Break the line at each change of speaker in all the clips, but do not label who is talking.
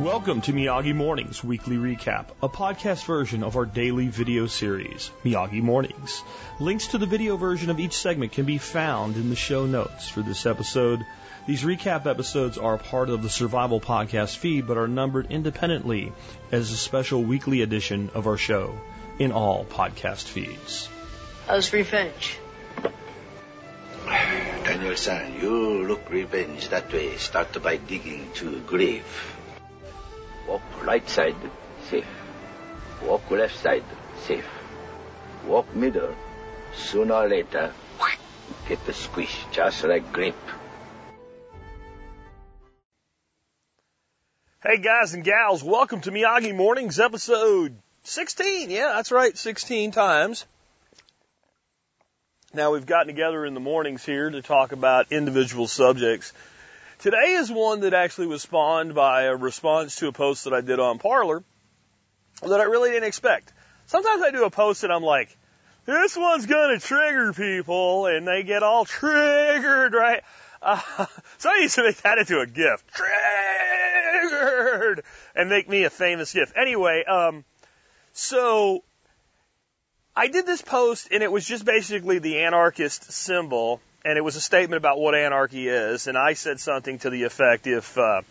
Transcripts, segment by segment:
Welcome to Miyagi Mornings Weekly Recap, a podcast version of our daily video series, Miyagi Mornings. Links to the video version of each segment can be found in the show notes for this episode. These recap episodes are part of the Survival Podcast feed, but are numbered independently as a special weekly edition of our show in all podcast feeds.
How's revenge?
Daniel-san, you look revenge that way. Start by digging to grave.
Walk right side, safe. Walk left side, safe. Walk middle. Sooner or later, get the squish, just like grape.
Hey guys and gals, welcome to Miyagi Mornings episode 16. Yeah, that's right, 16 times. Now we've gotten together in the mornings here to talk about individual subjects. Today is one that actually was spawned by a response to a post that I did on Parler that I really didn't expect. Sometimes I do a post and I'm like, this one's gonna trigger people, and they get all triggered, right? Uh, so I used to make that into a gift. Triggered! And make me a famous gift. Anyway, um, so I did this post and it was just basically the anarchist symbol and it was a statement about what anarchy is. And I said something to the effect, if uh,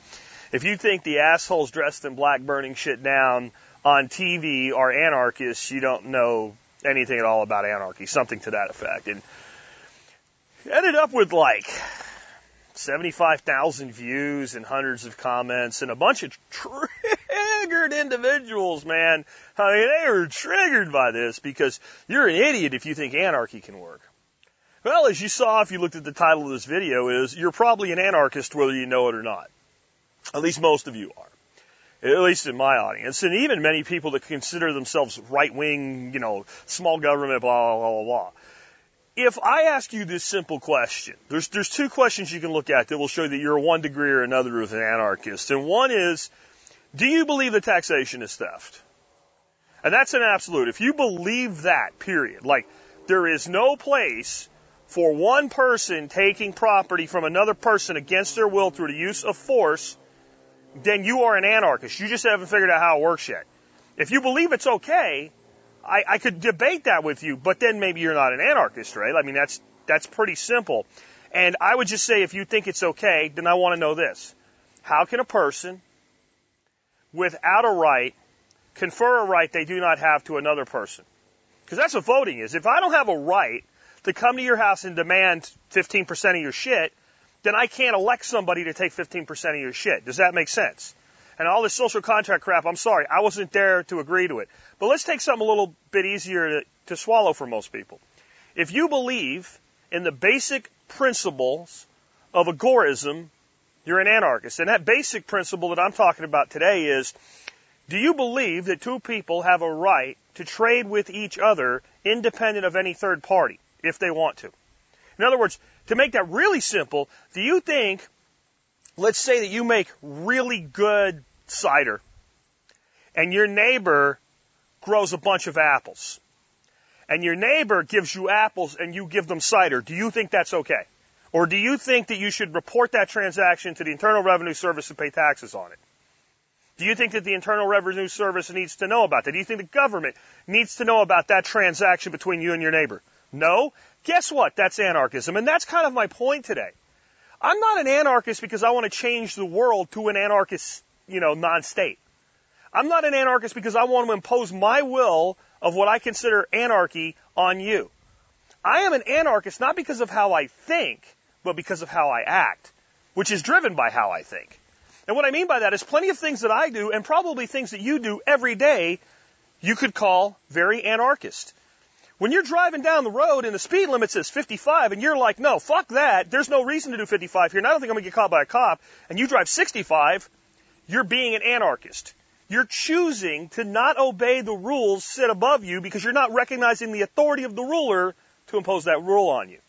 if you think the assholes dressed in black burning shit down on TV are anarchists, you don't know anything at all about anarchy. Something to that effect. And ended up with like 75,000 views and hundreds of comments and a bunch of triggered individuals, man. I mean, they were triggered by this because you're an idiot if you think anarchy can work. Well, as you saw if you looked at the title of this video is, you're probably an anarchist whether you know it or not. At least most of you are. At least in my audience. And even many people that consider themselves right wing, you know, small government, blah, blah, blah, blah. If I ask you this simple question, there's, there's two questions you can look at that will show that you're one degree or another of an anarchist. And one is, do you believe that taxation is theft? And that's an absolute. If you believe that, period, like, there is no place for one person taking property from another person against their will through the use of force, then you are an anarchist. You just haven't figured out how it works yet. If you believe it's okay, I, I could debate that with you, but then maybe you're not an anarchist, right? I mean, that's, that's pretty simple. And I would just say if you think it's okay, then I want to know this. How can a person, without a right, confer a right they do not have to another person? Because that's what voting is. If I don't have a right to come to your house and demand 15% of your shit, then I can't elect somebody to take 15% of your shit. Does that make sense? And all this social contract crap, I'm sorry, I wasn't there to agree to it. But let's take something a little bit easier to, to swallow for most people. If you believe in the basic principles of agorism, you're an anarchist. And that basic principle that I'm talking about today is, do you believe that two people have a right to trade with each other independent of any third party? If they want to. In other words, to make that really simple, do you think, let's say that you make really good cider and your neighbor grows a bunch of apples and your neighbor gives you apples and you give them cider, do you think that's okay? Or do you think that you should report that transaction to the Internal Revenue Service and pay taxes on it? Do you think that the Internal Revenue Service needs to know about that? Do you think the government needs to know about that transaction between you and your neighbor? No? Guess what? That's anarchism. And that's kind of my point today. I'm not an anarchist because I want to change the world to an anarchist, you know, non-state. I'm not an anarchist because I want to impose my will of what I consider anarchy on you. I am an anarchist not because of how I think, but because of how I act, which is driven by how I think. And what I mean by that is plenty of things that I do and probably things that you do every day you could call very anarchist. When you're driving down the road and the speed limit says 55 and you're like, no, fuck that. There's no reason to do 55 here and I don't think I'm going to get caught by a cop and you drive 65, you're being an anarchist. You're choosing to not obey the rules set above you because you're not recognizing the authority of the ruler to impose that rule on you.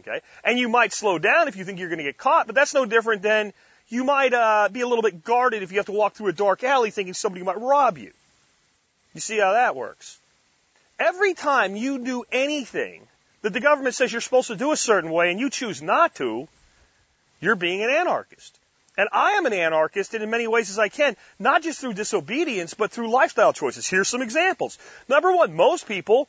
Okay? And you might slow down if you think you're going to get caught, but that's no different than you might uh, be a little bit guarded if you have to walk through a dark alley thinking somebody might rob you. You see how that works? Every time you do anything that the government says you're supposed to do a certain way and you choose not to, you're being an anarchist. And I am an anarchist in as many ways as I can, not just through disobedience, but through lifestyle choices. Here's some examples. Number one, most people,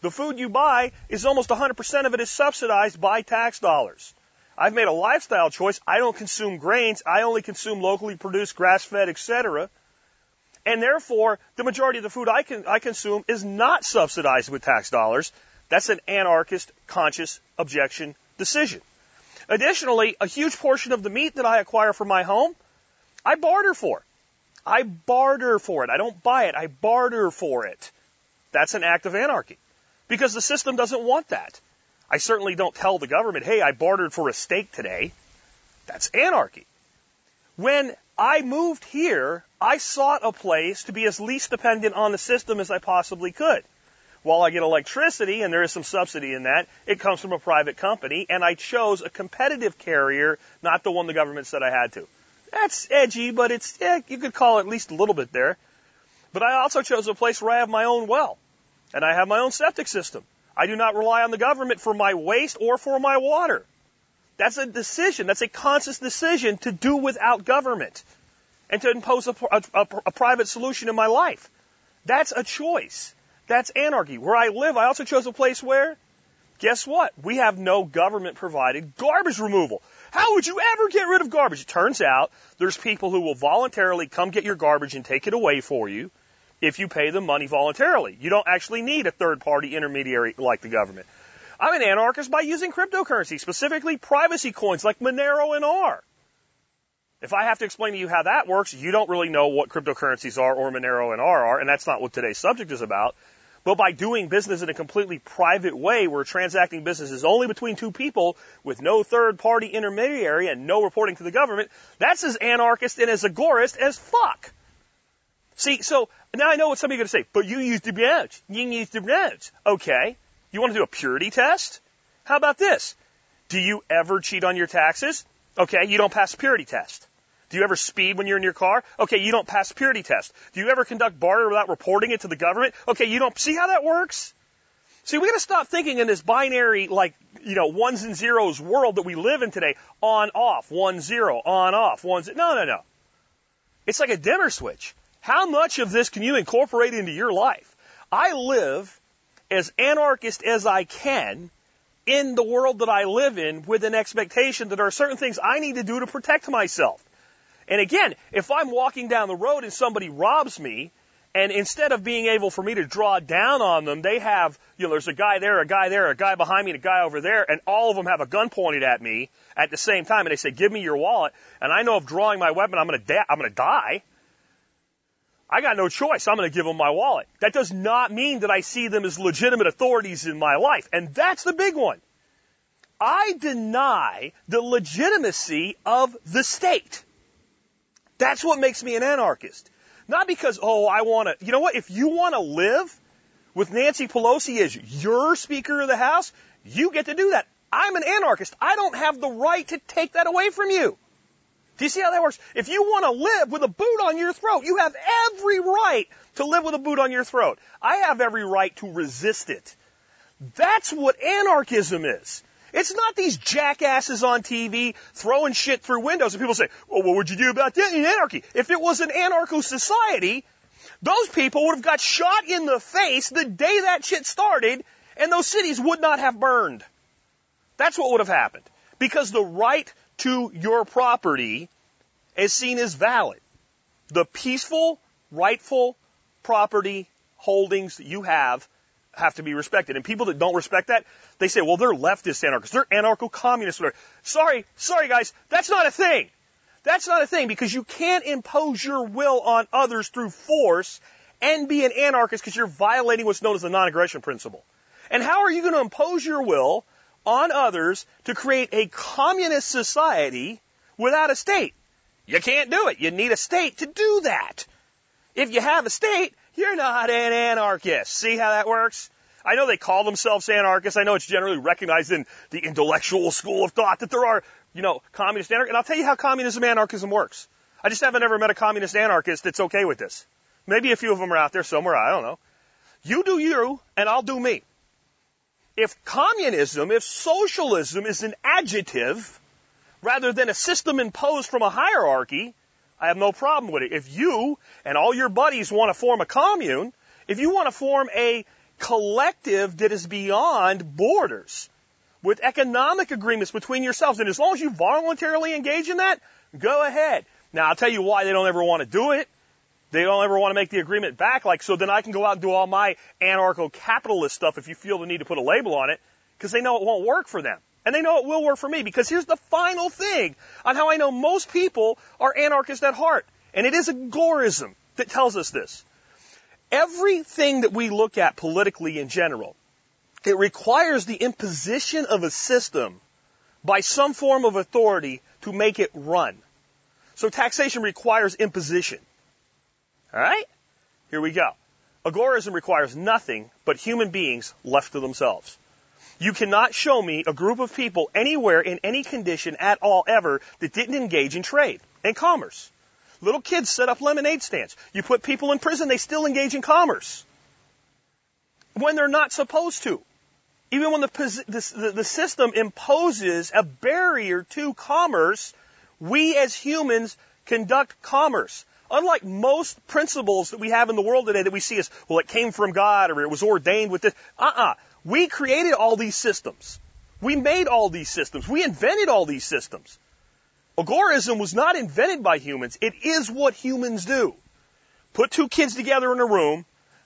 the food you buy is almost 100% of it is subsidized by tax dollars. I've made a lifestyle choice. I don't consume grains. I only consume locally produced, grass-fed, etc. And therefore, the majority of the food I, can, I consume is not subsidized with tax dollars. That's an anarchist conscious objection decision. Additionally, a huge portion of the meat that I acquire for my home, I barter for. I barter for it. I don't buy it. I barter for it. That's an act of anarchy. Because the system doesn't want that. I certainly don't tell the government, hey, I bartered for a steak today. That's anarchy. When I moved here, I sought a place to be as least dependent on the system as I possibly could while I get electricity, and there is some subsidy in that, it comes from a private company, and I chose a competitive carrier, not the one the government said I had to. That's edgy, but it's, yeah, you could call it at least a little bit there. But I also chose a place where I have my own well, and I have my own septic system. I do not rely on the government for my waste or for my water. That's a decision. That's a conscious decision to do without government and to impose a, a, a, private solution in my life. That's a choice. That's anarchy. Where I live, I also chose a place where, guess what? We have no government provided garbage removal. How would you ever get rid of garbage? It turns out there's people who will voluntarily come get your garbage and take it away for you if you pay them money voluntarily. You don't actually need a third party intermediary like the government. I'm an anarchist by using cryptocurrency, specifically privacy coins like Monero and R. If I have to explain to you how that works, you don't really know what cryptocurrencies are or Monero and R are, and that's not what today's subject is about. But by doing business in a completely private way, where transacting business is only between two people with no third party intermediary and no reporting to the government, that's as anarchist and as agorist as fuck. See, so now I know what some of you are going to say, but you use the branch. You use the branch. Okay. You want to do a purity test? How about this? Do you ever cheat on your taxes? Okay, you don't pass purity test. Do you ever speed when you're in your car? Okay, you don't pass purity test. Do you ever conduct barter without reporting it to the government? Okay, you don't see how that works? See, we gotta stop thinking in this binary, like, you know, ones and zeros world that we live in today. On, off, one, zero, on, off, one, zero. No, no, no. It's like a dimmer switch. How much of this can you incorporate into your life? I live as anarchist as I can in the world that I live in with an expectation that there are certain things I need to do to protect myself. And again, if I'm walking down the road and somebody robs me, and instead of being able for me to draw down on them, they have, you know, there's a guy there, a guy there, a guy behind me, and a guy over there, and all of them have a gun pointed at me at the same time, and they say, "Give me your wallet." And I know if drawing my weapon, I'm gonna, da- I'm gonna die. I got no choice. I'm going to give them my wallet. That does not mean that I see them as legitimate authorities in my life, and that's the big one. I deny the legitimacy of the state. That's what makes me an anarchist. Not because, oh, I want to, you know what? If you want to live with Nancy Pelosi as your Speaker of the House, you get to do that. I'm an anarchist. I don't have the right to take that away from you. Do you see how that works? If you want to live with a boot on your throat, you have every right to live with a boot on your throat. I have every right to resist it. That's what anarchism is. It's not these jackasses on TV throwing shit through windows and people say, well, what would you do about that in anarchy? If it was an anarcho society, those people would have got shot in the face the day that shit started and those cities would not have burned. That's what would have happened. Because the right to your property is seen as valid. The peaceful, rightful property holdings that you have have to be respected. And people that don't respect that, they say, well, they're leftist anarchists. They're anarcho-communists. Sorry, sorry guys, that's not a thing. That's not a thing because you can't impose your will on others through force and be an anarchist because you're violating what's known as the non-aggression principle. And how are you going to impose your will on others to create a communist society without a state? You can't do it. You need a state to do that. If you have a state, you're not an anarchist. See how that works? I know they call themselves anarchists. I know it's generally recognized in the intellectual school of thought that there are, you know, communist anarchists. And I'll tell you how communism anarchism works. I just haven't ever met a communist anarchist that's okay with this. Maybe a few of them are out there somewhere. I don't know. You do you, and I'll do me. If communism, if socialism is an adjective, rather than a system imposed from a hierarchy, I have no problem with it. If you and all your buddies want to form a commune, if you want to form a collective that is beyond borders, with economic agreements between yourselves, and as long as you voluntarily engage in that, go ahead. Now I'll tell you why they don't ever want to do it. They don't ever want to make the agreement back, like, so then I can go out and do all my anarcho-capitalist stuff if you feel the need to put a label on it, because they know it won't work for them. And they know it will work for me, because here's the final thing on how I know most people are anarchists at heart. And it is agorism that tells us this. Everything that we look at politically in general, it requires the imposition of a system by some form of authority to make it run. So taxation requires imposition. Alright? Here we go. Agorism requires nothing but human beings left to themselves. You cannot show me a group of people anywhere in any condition at all ever that didn't engage in trade and commerce. Little kids set up lemonade stands. You put people in prison, they still engage in commerce. When they're not supposed to. Even when the, the, the system imposes a barrier to commerce, we as humans conduct commerce. Unlike most principles that we have in the world today that we see as, well, it came from God or it was ordained with this. Uh-uh. We created all these systems. We made all these systems. We invented all these systems. Agorism was not invented by humans. It is what humans do. Put two kids together in a room,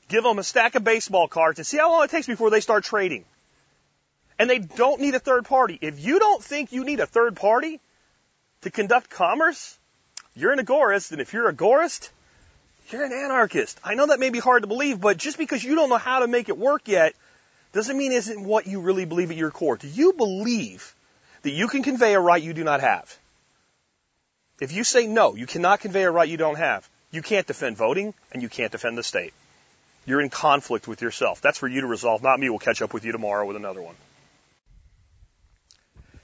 give them a stack of baseball cards, and see how long it takes before they start trading. And they don't need a third party. If you don't think you need a third party to conduct commerce, you're an agorist, and if you're an agorist, you're an anarchist. I know that may be hard to believe, but just because you don't know how to make it work yet, doesn't mean it isn't what you really believe at your core. Do you believe that you can convey a right you do not have? If you say no, you cannot convey a right you don't have, you can't defend voting and you can't defend the state. You're in conflict with yourself. That's for you to resolve, not me. We'll catch up with you tomorrow with another one.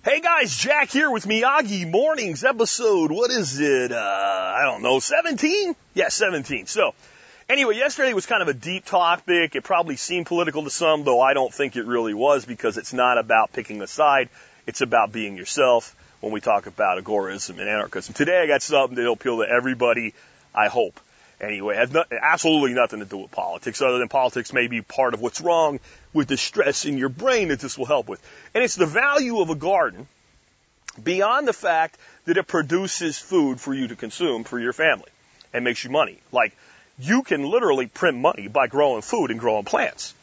Hey guys, Jack here with Miyagi Mornings episode. What is it? Uh, I don't know, 17? Yeah, 17. So, anyway, yesterday was kind of a deep topic. It probably seemed political to some, though I don't think it really was because it's not about picking a side. It's about being yourself when we talk about agorism and anarchism. Today I got something that'll appeal to everybody, I hope. Anyway, it has absolutely nothing to do with politics other than politics may be part of what's wrong with the stress in your brain that this will help with. And it's the value of a garden beyond the fact that it produces food for you to consume for your family and makes you money. Like, you can literally print money by growing food and growing plants.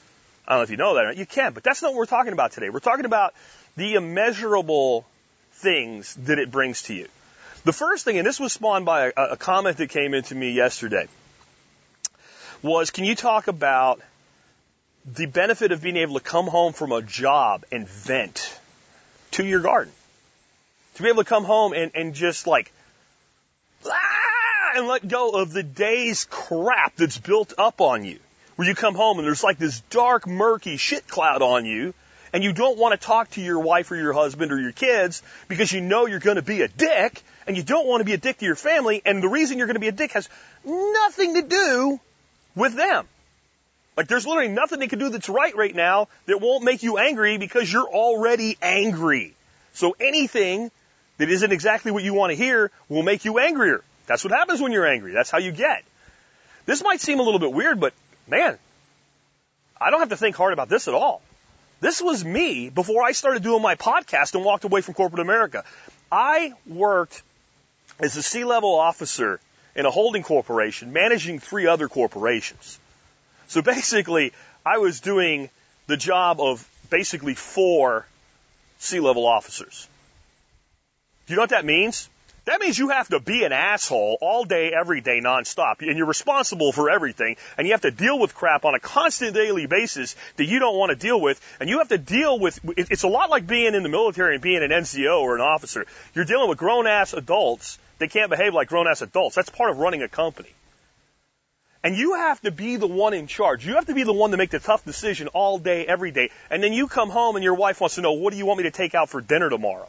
I don't know if you know that. You can, but that's not what we're talking about today. We're talking about the immeasurable things that it brings to you. The first thing, and this was spawned by a, a comment that came into me yesterday, was can you talk about the benefit of being able to come home from a job and vent to your garden? To be able to come home and, and just like, ah, and let go of the day's crap that's built up on you. Where you come home and there's like this dark, murky shit cloud on you and you don't want to talk to your wife or your husband or your kids because you know you're going to be a dick and you don't want to be a dick to your family and the reason you're going to be a dick has nothing to do with them. Like there's literally nothing they can do that's right right now that won't make you angry because you're already angry. So anything that isn't exactly what you want to hear will make you angrier. That's what happens when you're angry. That's how you get. This might seem a little bit weird, but man, I don't have to think hard about this at all. This was me before I started doing my podcast and walked away from corporate America. I worked as a C-level officer in a holding corporation managing three other corporations. So basically, I was doing the job of basically four C-level officers. Do you know what that means? That means you have to be an asshole all day, every day, nonstop, and you're responsible for everything, and you have to deal with crap on a constant daily basis that you don't want to deal with, and you have to deal with, it's a lot like being in the military and being an NCO or an officer. You're dealing with grown ass adults that can't behave like grown ass adults. That's part of running a company. And you have to be the one in charge. You have to be the one to make the tough decision all day, every day. And then you come home and your wife wants to know, what do you want me to take out for dinner tomorrow?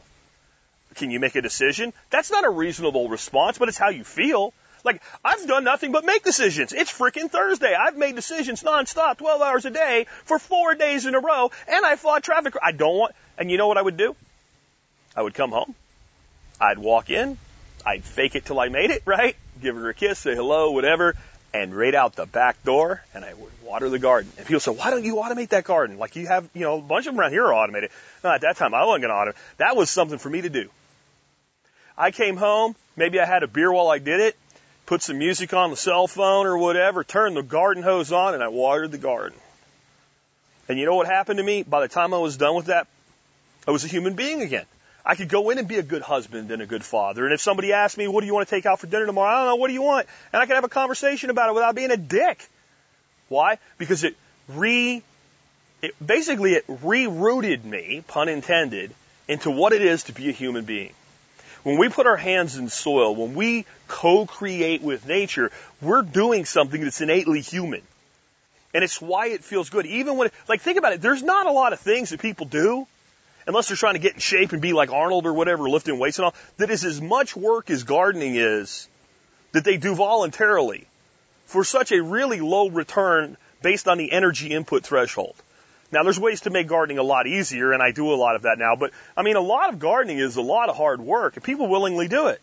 Can you make a decision? That's not a reasonable response, but it's how you feel. Like, I've done nothing but make decisions. It's freaking Thursday. I've made decisions nonstop, 12 hours a day, for four days in a row, and I fought traffic. I don't want, and you know what I would do? I would come home. I'd walk in, I'd fake it till I made it, right? Give her a kiss, say hello, whatever, and right out the back door, and I would water the garden. And people say, why don't you automate that garden? Like you have, you know, a bunch of them around here are automated. No, at that time, I wasn't going to automate. That was something for me to do. I came home, maybe I had a beer while I did it, put some music on the cell phone or whatever, turned the garden hose on, and I watered the garden. And you know what happened to me? By the time I was done with that, I was a human being again. I could go in and be a good husband and a good father. And if somebody asked me, what do you want to take out for dinner tomorrow? I don't know. What do you want? And I could have a conversation about it without being a dick. Why? Because it re, it, basically it rerouted me, pun intended, into what it is to be a human being. When we put our hands in soil, when we co-create with nature, we're doing something that's innately human. And it's why it feels good. Even when, like think about it, there's not a lot of things that people do unless they're trying to get in shape and be like Arnold or whatever, lifting weights and all, that is as much work as gardening is that they do voluntarily for such a really low return based on the energy input threshold. Now there's ways to make gardening a lot easier and I do a lot of that now, but I mean a lot of gardening is a lot of hard work and people willingly do it.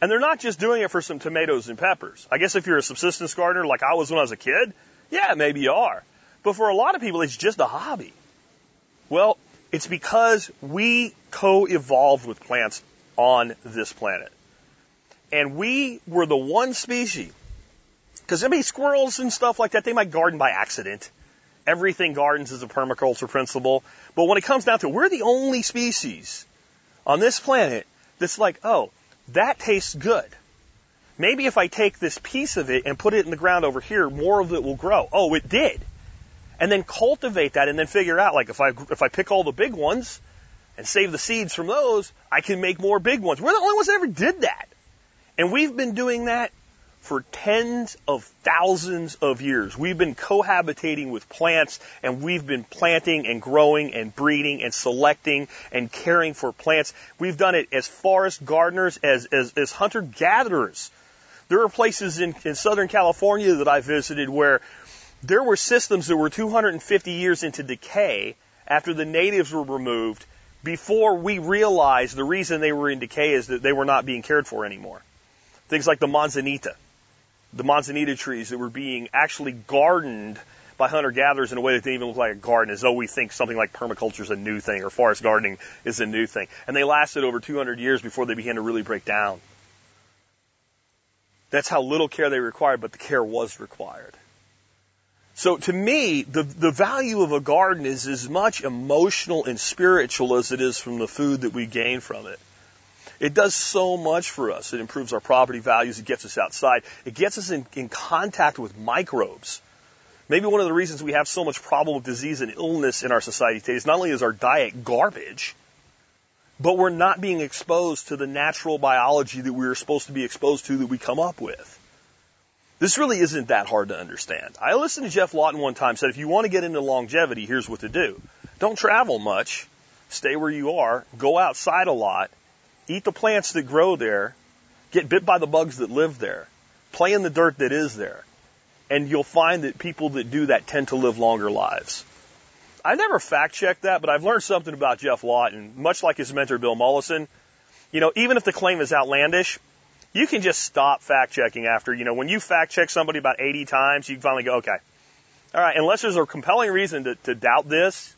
And they're not just doing it for some tomatoes and peppers. I guess if you're a subsistence gardener like I was when I was a kid, yeah, maybe you are. But for a lot of people, it's just a hobby. Well, it's because we co-evolved with plants on this planet. And we were the one species, because I mean squirrels and stuff like that, they might garden by accident. Everything gardens is a permaculture principle. But when it comes down to it, we're the only species on this planet that's like, oh, that tastes good. Maybe if I take this piece of it and put it in the ground over here, more of it will grow. Oh, it did and then cultivate that and then figure out like if I if I pick all the big ones and save the seeds from those, I can make more big ones. We're the only ones that ever did that. And we've been doing that for tens of thousands of years. We've been cohabitating with plants and we've been planting and growing and breeding and selecting and caring for plants. We've done it as forest gardeners, as, as, as hunter gatherers. There are places in, in Southern California that I visited where there were systems that were 250 years into decay after the natives were removed before we realized the reason they were in decay is that they were not being cared for anymore. Things like the manzanita, the manzanita trees that were being actually gardened by hunter gatherers in a way that didn't even look like a garden, as though we think something like permaculture is a new thing or forest gardening is a new thing. And they lasted over 200 years before they began to really break down. That's how little care they required, but the care was required. So to me, the, the value of a garden is as much emotional and spiritual as it is from the food that we gain from it. It does so much for us. It improves our property values. It gets us outside. It gets us in, in contact with microbes. Maybe one of the reasons we have so much problem with disease and illness in our society today is not only is our diet garbage, but we're not being exposed to the natural biology that we are supposed to be exposed to that we come up with. This really isn't that hard to understand. I listened to Geoff Lawton one time said if you want to get into longevity, here's what to do. Don't travel much. Stay where you are. Go outside a lot. Eat the plants that grow there. Get bit by the bugs that live there. Play in the dirt that is there. And you'll find that people that do that tend to live longer lives. I never fact checked that, but I've learned something about Geoff Lawton, much like his mentor Bill Mollison. You know, even if the claim is outlandish, you can just stop fact checking after, you know, when you fact check somebody about 80 times, you can finally go, okay. All right, unless there's a compelling reason to, to doubt this,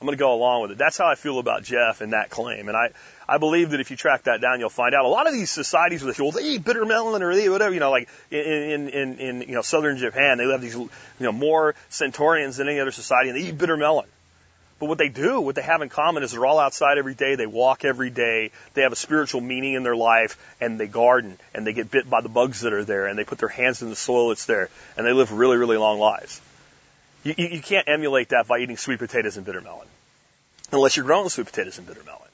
I'm going to go along with it. That's how I feel about Geoff and that claim. And I, I believe that if you track that down, you'll find out a lot of these societies where they, well, they eat bitter melon or they eat whatever, you know, like in, in, in, you know, southern Japan, they have these, you know, more centenarians than any other society and they eat bitter melon. But what they do, what they have in common is they're all outside every day, they walk every day, they have a spiritual meaning in their life, and they garden, and they get bit by the bugs that are there, and they put their hands in the soil that's there, and they live really, really long lives. You, you, you can't emulate that by eating sweet potatoes and bitter melon. Unless you're growing sweet potatoes and bitter melon.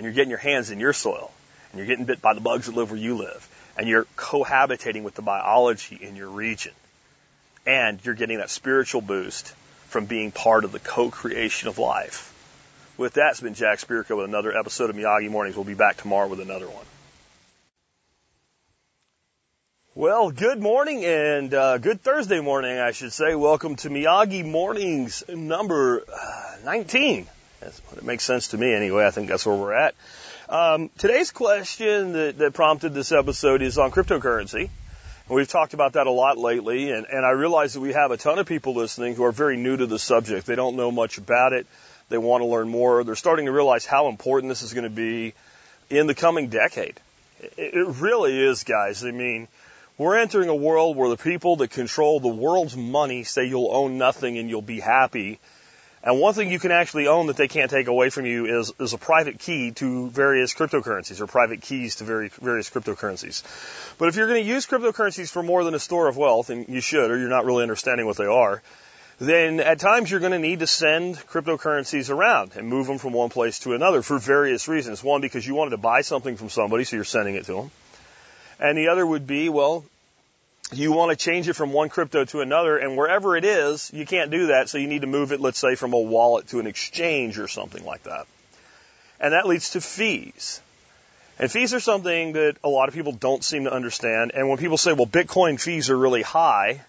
And you're getting your hands in your soil, and you're getting bit by the bugs that live where you live, and you're cohabitating with the biology in your region. And you're getting that spiritual boost from being part of the co-creation of life. With that, it's been Jack Spirko with another episode of Miyagi Mornings. We'll be back tomorrow with another one. Well, good morning and uh, good Thursday morning, I should say. Welcome to Miyagi Mornings number uh, 19. It makes sense to me anyway. I think that's where we're at. Um, today's question that, that prompted this episode is on cryptocurrency. And we've talked about that a lot lately, and, and I realize that we have a ton of people listening who are very new to the subject. They don't know much about it. They want to learn more. They're starting to realize how important this is going to be in the coming decade. It, it really is, guys. I mean, we're entering a world where the people that control the world's money say you'll own nothing and you'll be happy and one thing you can actually own that they can't take away from you is, is a private key to various cryptocurrencies or private keys to very, various cryptocurrencies. But if you're going to use cryptocurrencies for more than a store of wealth, and you should, or you're not really understanding what they are, then at times you're going to need to send cryptocurrencies around and move them from one place to another for various reasons. One, because you wanted to buy something from somebody, so you're sending it to them. And the other would be, well, you want to change it from one crypto to another, and wherever it is, you can't do that, so you need to move it, let's say, from a wallet to an exchange or something like that. And that leads to fees. And fees are something that a lot of people don't seem to understand. And when people say, well, Bitcoin fees are really high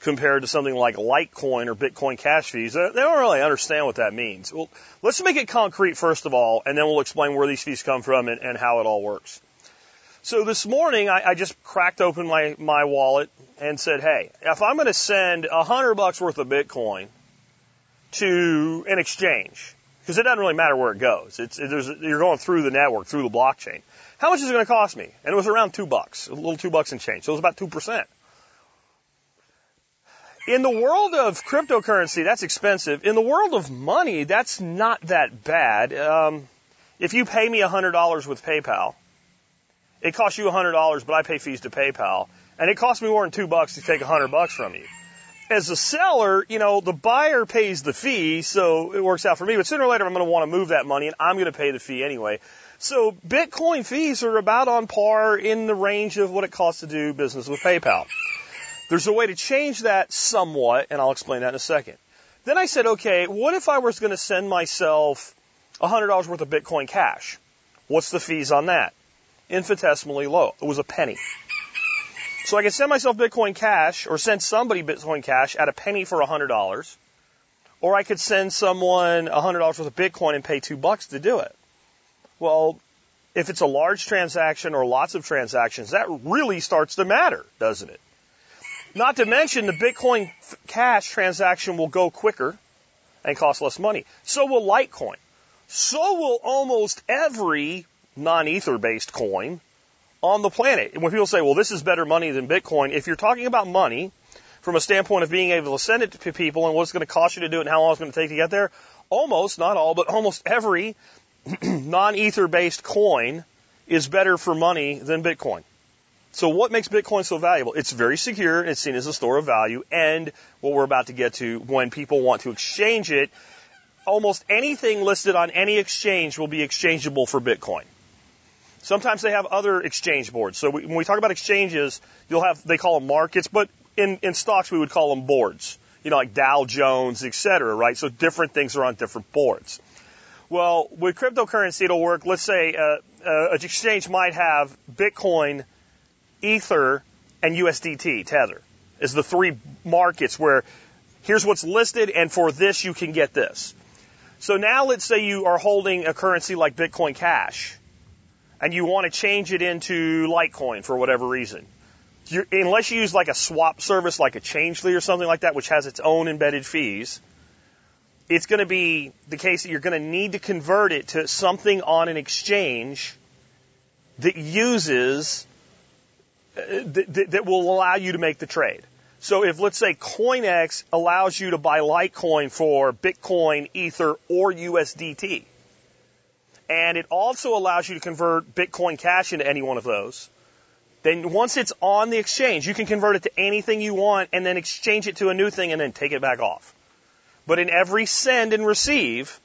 compared to something like Litecoin or Bitcoin Cash fees, they don't really understand what that means. Well, let's make it concrete first of all, and then we'll explain where these fees come from and, and how it all works. So this morning, I, I just cracked open my, my wallet and said, hey, if I'm going to send a hundred bucks worth of Bitcoin to an exchange, because it doesn't really matter where it goes. It's, it, you're going through the network, through the blockchain. How much is it going to cost me? And it was around two bucks, a little two bucks and change. So it was about two percent. In the world of cryptocurrency, that's expensive. In the world of money, that's not that bad. Um, if you pay me a hundred dollars with PayPal, it costs you a hundred dollars, but I pay fees to PayPal, and it costs me more than two bucks to take a hundred bucks from you. As a seller, you know, the buyer pays the fee, so it works out for me. But sooner or later, I'm going to want to move that money, and I'm going to pay the fee anyway. So Bitcoin fees are about on par in the range of what it costs to do business with PayPal. There's a way to change that somewhat, and I'll explain that in a second. Then I said, okay, what if I was going to send myself $100 worth of Bitcoin cash? What's the fees on that? Infinitesimally low. It was a penny. So I could send myself Bitcoin Cash or send somebody Bitcoin Cash at a penny for $100. Or I could send someone $100 worth of Bitcoin and pay two bucks to do it. Well, if it's a large transaction or lots of transactions, that really starts to matter, doesn't it? Not to mention the Bitcoin Cash transaction will go quicker and cost less money. So will Litecoin. So will almost every non-ether based coin on the planet. And when people say, well, this is better money than Bitcoin, if you're talking about money from a standpoint of being able to send it to people and what it's going to cost you to do it and how long it's going to take to get there, almost, not all, but almost every non-ether based coin is better for money than Bitcoin. So what makes Bitcoin so valuable? It's very secure, it's seen as a store of value, and what we're about to get to, when people want to exchange it, almost anything listed on any exchange will be exchangeable for Bitcoin. Sometimes they have other exchange boards. So we, when we talk about exchanges, you'll have, they call them markets, but in, in stocks we would call them boards. You know, like Dow Jones, et cetera, right? So different things are on different boards. Well, with cryptocurrency, it'll work. Let's say uh, uh, an exchange might have Bitcoin, Ether, and USDT, Tether, is the three markets where here's what's listed, and for this you can get this. So now let's say you are holding a currency like Bitcoin Cash and you want to change it into Litecoin for whatever reason. You're, unless you use like a swap service like a Changelly or something like that, which has its own embedded fees, it's going to be the case that you're going to need to convert it to something on an exchange that uses, uh, that, that will allow you to make the trade. So if let's say CoinEx allows you to buy Litecoin for Bitcoin, Ether, or USDT, and it also allows you to convert Bitcoin Cash into any one of those. Then once it's on the exchange, you can convert it to anything you want and then exchange it to a new thing and then take it back off. But in every send and receive,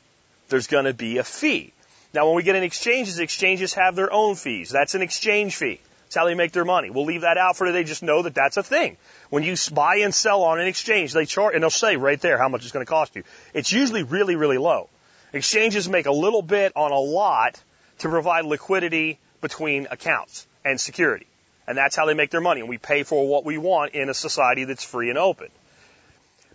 there's going to be a fee. Now when we get in exchanges, exchanges have their own fees. That's an exchange fee. That's how they make their money. We'll leave that out for today. Just know that that's a thing. When you buy and sell on an exchange, they charge, and they'll say right there how much it's going to cost you. It's usually really, really low. Exchanges make a little bit on a lot to provide liquidity between accounts and security. And that's how they make their money. And we pay for what we want in a society that's free and open.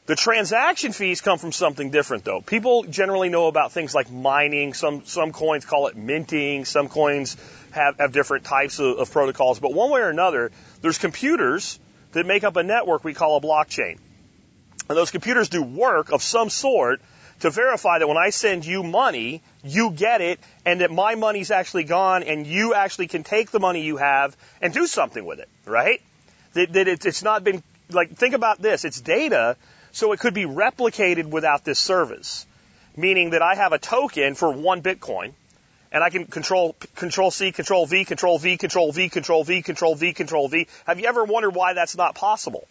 The transaction fees come from something different though. People generally know about things like mining. Some, some coins call it minting. Some coins have, have different types of, of protocols. But one way or another, there's computers that make up a network we call a blockchain. And those computers do work of some sort to verify that when I send you money, you get it and that my money's actually gone and you actually can take the money you have and do something with it, right? That, that it's not been, like, think about this. It's data so it could be replicated without this service, meaning that I have a token for one Bitcoin and I can control, control C, control V, control V, control V, control V, control V, control V. Have you ever wondered why that's not possible?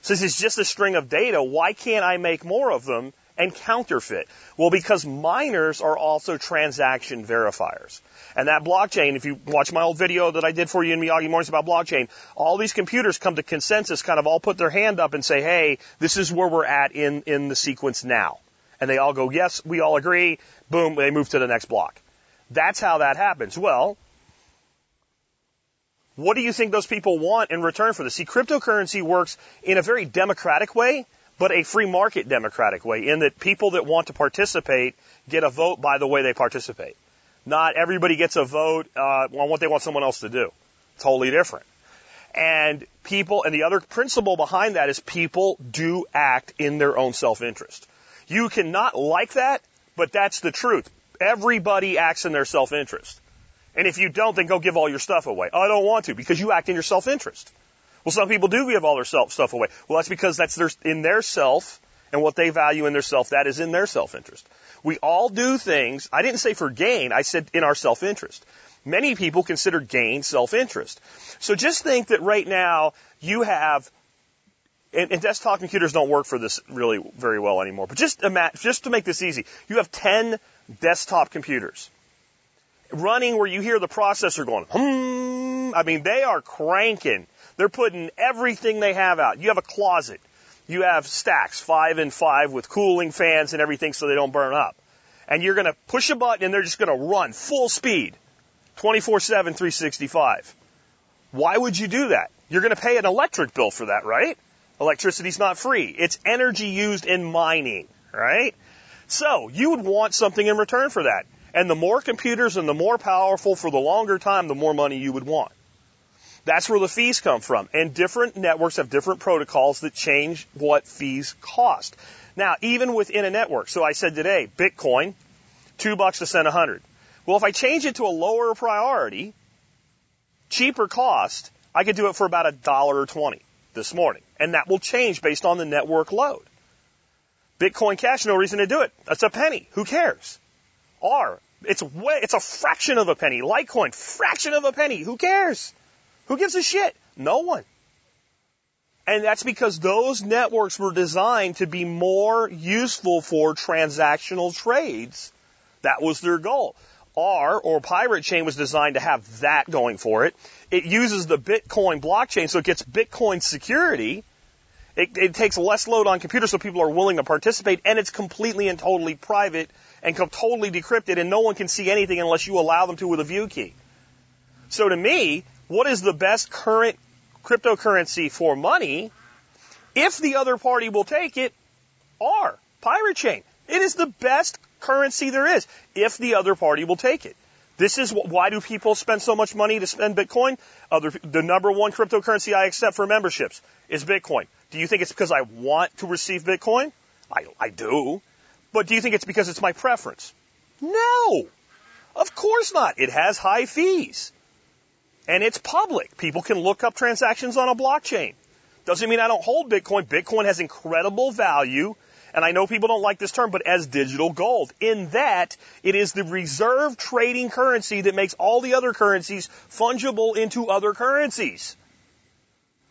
Since it's just a string of data, why can't I make more of them and counterfeit? Well, because miners are also transaction verifiers. And that blockchain, if you watch my old video that I did for you in Miyagi Mornings about blockchain, all these computers come to consensus, kind of all put their hand up and say, hey, this is where we're at in, in the sequence now. And they all go, yes, we all agree. Boom, they move to the next block. That's how that happens. Well, what do you think those people want in return for this? See, cryptocurrency works in a very democratic way, but a free market democratic way in that people that want to participate get a vote by the way they participate. Not everybody gets a vote uh, on what they want someone else to do. Totally different. And people, and the other principle behind that is people do act in their own self-interest. You cannot like that, but that's the truth. Everybody acts in their self-interest. And if you don't, then go give all your stuff away. Oh, I don't want to because you act in your self-interest. Well, some people do give all their self stuff away. Well, that's because that's their, in their self and what they value in their self. That is in their self-interest. We all do things. I didn't say for gain. I said in our self-interest. Many people consider gain self-interest. So just think that right now you have, and, and desktop computers don't work for this really very well anymore. But just imagine, just to make this easy, you have 10 desktop computers running where you hear the processor going, hmm. I mean, they are cranking. They're putting everything they have out. You have a closet you have stacks, five and five with cooling fans and everything so they don't burn up. And you're going to push a button and they're just going to run full speed, 24-7, 365. Why would you do that? You're going to pay an electric bill for that, right? Electricity's not free. It's energy used in mining, right? So you would want something in return for that. And the more computers and the more powerful for the longer time, the more money you would want. That's where the fees come from. And different networks have different protocols that change what fees cost. Now, even within a network, so I said today, Bitcoin, two bucks to send a hundred. Well, if I change it to a lower priority, cheaper cost, I could do it for about a dollar or twenty this morning. And that will change based on the network load. Bitcoin Cash, no reason to do it. That's a penny. Who cares? R, it's way, it's a fraction of a penny. Litecoin, fraction of a penny. Who cares? Who gives a shit? No one. And that's because those networks were designed to be more useful for transactional trades. That was their goal. R, or Pirate Chain, was designed to have that going for it. It uses the Bitcoin blockchain, so it gets Bitcoin security. It, it takes less load on computers so people are willing to participate, and it's completely and totally private and totally decrypted, and no one can see anything unless you allow them to with a view key. So to me, what is the best current cryptocurrency for money, if the other party will take it, are Pirate Chain. It is the best currency there is if the other party will take it. This is why do people spend so much money to spend Bitcoin? Other, the number one cryptocurrency I accept for memberships is Bitcoin. Do you think it's because I want to receive Bitcoin? I, I do. But do you think it's because it's my preference? No. Of course not. It has high fees. And it's public. People can look up transactions on a blockchain. Doesn't mean I don't hold Bitcoin. Bitcoin has incredible value. And I know people don't like this term, but as digital gold. In that, it is the reserve trading currency that makes all the other currencies fungible into other currencies.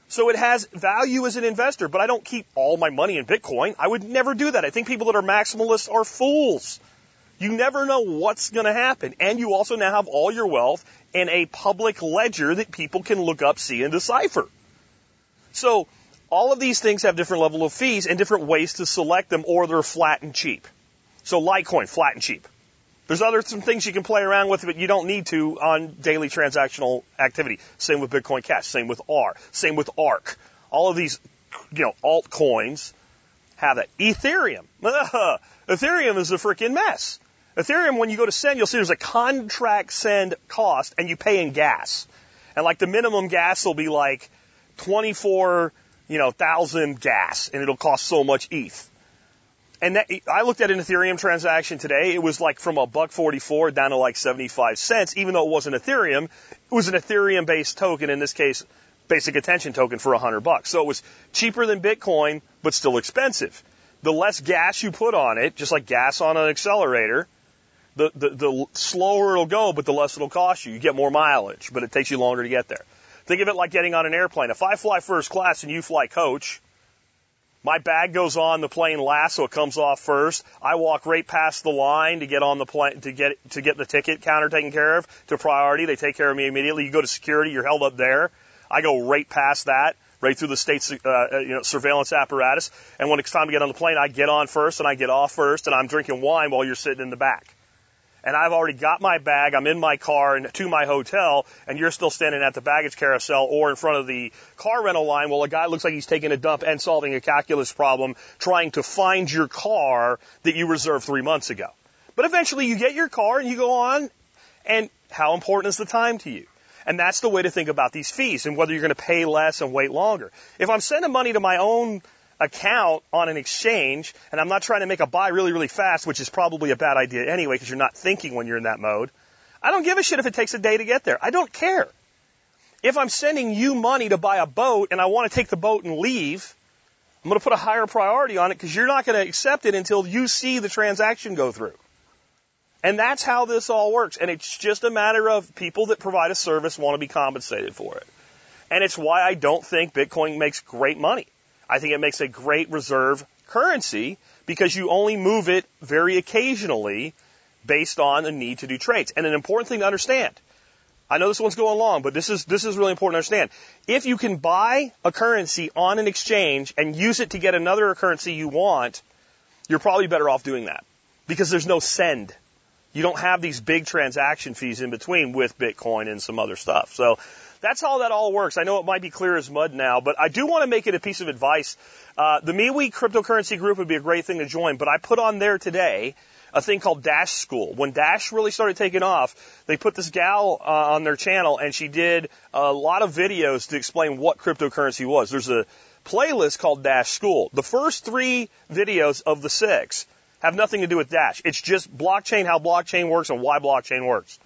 So it has value as an investor, but I don't keep all my money in Bitcoin. I would never do that. I think people that are maximalists are fools. You never know what's going to happen. And you also now have all your wealth in a public ledger that people can look up, see, and decipher. So all of these things have different level of fees and different ways to select them or they're flat and cheap. So Litecoin, flat and cheap. There's other some things you can play around with, but you don't need to on daily transactional activity. Same with Bitcoin Cash. Same with R. Same with ARC. All of these, you know, altcoins have that. Ethereum. Ethereum is a freaking mess. Ethereum, when you go to send, you'll see there's a contract send cost and you pay in gas. And like the minimum gas will be like 24, you know, thousand gas and it'll cost so much ETH. And that, I looked at an Ethereum transaction today. It was like from a buck 44 down to like 75 cents, even though it wasn't Ethereum. It was an Ethereum based token, in this case, basic attention token for 100 bucks. So it was cheaper than Bitcoin, but still expensive. The less gas you put on it, just like gas on an accelerator, the, the, the slower it'll go, but the less it'll cost you. You get more mileage, but it takes you longer to get there. Think of it like getting on an airplane. If I fly first class and you fly coach, my bag goes on the plane last, so it comes off first. I walk right past the line to get on the plane to get to get the ticket counter taken care of to priority. They take care of me immediately. You go to security, you're held up there. I go right past that, right through the state's uh, uh, you know surveillance apparatus. And when it's time to get on the plane, I get on first and I get off first, and I'm drinking wine while you're sitting in the back. And I've already got my bag. I'm in my car and to my hotel, and you're still standing at the baggage carousel or in front of the car rental line while a guy looks like he's taking a dump and solving a calculus problem, trying to find your car that you reserved three months ago. But eventually, you get your car and you go on. And how important is the time to you? And that's the way to think about these fees and whether you're going to pay less and wait longer. If I'm sending money to my own account on an exchange and I'm not trying to make a buy really, really fast, which is probably a bad idea anyway because you're not thinking when you're in that mode, I don't give a shit if it takes a day to get there. I don't care. If I'm sending you money to buy a boat and I want to take the boat and leave, I'm going to put a higher priority on it because you're not going to accept it until you see the transaction go through. And that's how this all works. And it's just a matter of people that provide a service want to be compensated for it. And it's why I don't think Bitcoin makes great money. I think it makes a great reserve currency because you only move it very occasionally based on the need to do trades. And an important thing to understand. I know this one's going long, but this is, this is really important to understand. If you can buy a currency on an exchange and use it to get another currency you want, you're probably better off doing that because there's no send you don't have these big transaction fees in between with Bitcoin and some other stuff. So that's how that all works. I know it might be clear as mud now, but I do want to make it a piece of advice. Uh, the MeWe cryptocurrency group would be a great thing to join, but I put on there today a thing called Dash School. When Dash really started taking off, they put this gal uh, on their channel and she did a lot of videos to explain what cryptocurrency was. There's a playlist called Dash School. The first three videos of the six have nothing to do with Dash. It's just blockchain, how blockchain works and why blockchain works.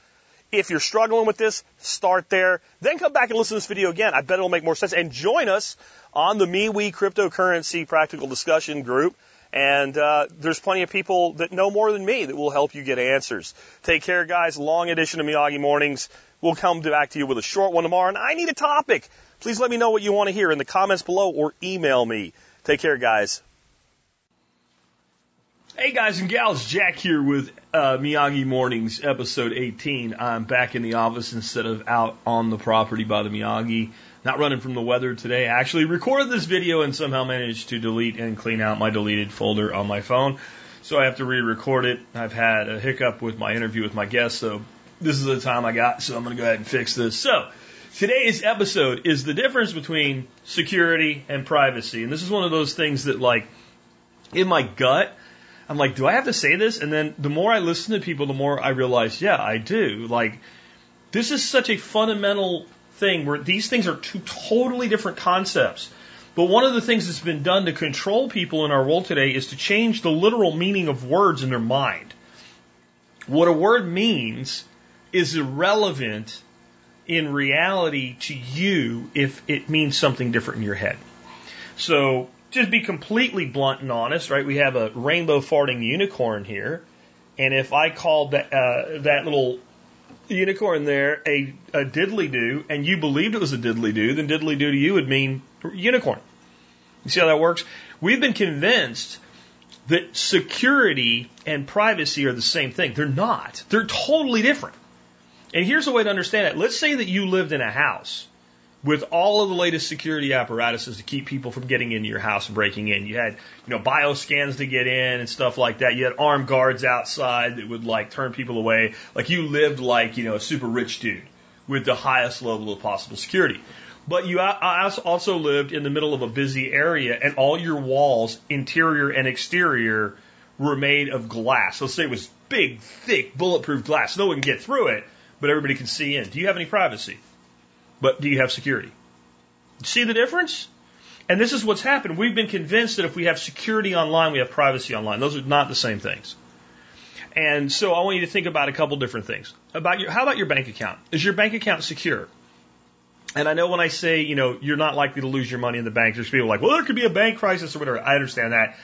If you're struggling with this, start there. Then come back and listen to this video again. I bet it'll make more sense. And join us on the MeWe cryptocurrency practical discussion group. And uh, there's plenty of people that know more than me that will help you get answers. Take care, guys. Long edition of Miyagi Mornings. We'll come back to you with a short one tomorrow. And I need a topic. Please let me know what you want to hear in the comments below or email me. Take care, guys. Hey guys and gals, Jack here with uh, Miyagi Mornings, episode 18. I'm back in the office instead of out on the property by the Miyagi. Not running from the weather today. I actually recorded this video and somehow managed to delete and clean out my deleted folder on my phone. So I have to re-record it. I've had a hiccup with my interview with my guest, so this is the time I got, so I'm going to go ahead and fix this. So, today's episode is the difference between security and privacy. And this is one of those things that like, in my gut, I'm like, do I have to say this? And then the more I listen to people, the more I realize, yeah, I do. Like, this is such a fundamental thing where these things are two totally different concepts. But one of the things that's been done to control people in our world today is to change the literal meaning of words in their mind. What a word means is irrelevant in reality to you if it means something different in your head. So just be completely blunt and honest, right? We have a rainbow farting unicorn here, and if I called that uh, that little unicorn there a, a diddly do, and you believed it was a diddly do, then diddly do to you would mean unicorn. You see how that works? We've been convinced that security and privacy are the same thing. They're not. They're totally different. And here's a way to understand it. Let's say that you lived in a house with all of the latest security apparatuses to keep people from getting into your house and breaking in. You had, you know, bioscans to get in and stuff like that. You had armed guards outside that would like turn people away. Like you lived like, you know, a super rich dude with the highest level of possible security. But you also lived in the middle of a busy area and all your walls, interior and exterior, were made of glass. Let's say it was big, thick, bulletproof glass. No one can get through it, but everybody can see in. Do you have any privacy? But do you have security? See the difference? And this is what's happened. We've been convinced that if we have security online, we have privacy online. Those are not the same things. And so I want you to think about a couple different things. About your, how about your bank account? Is your bank account secure? And I know when I say, you know, you're not likely to lose your money in the bank, there's people like, well, there could be a bank crisis or whatever. I understand that.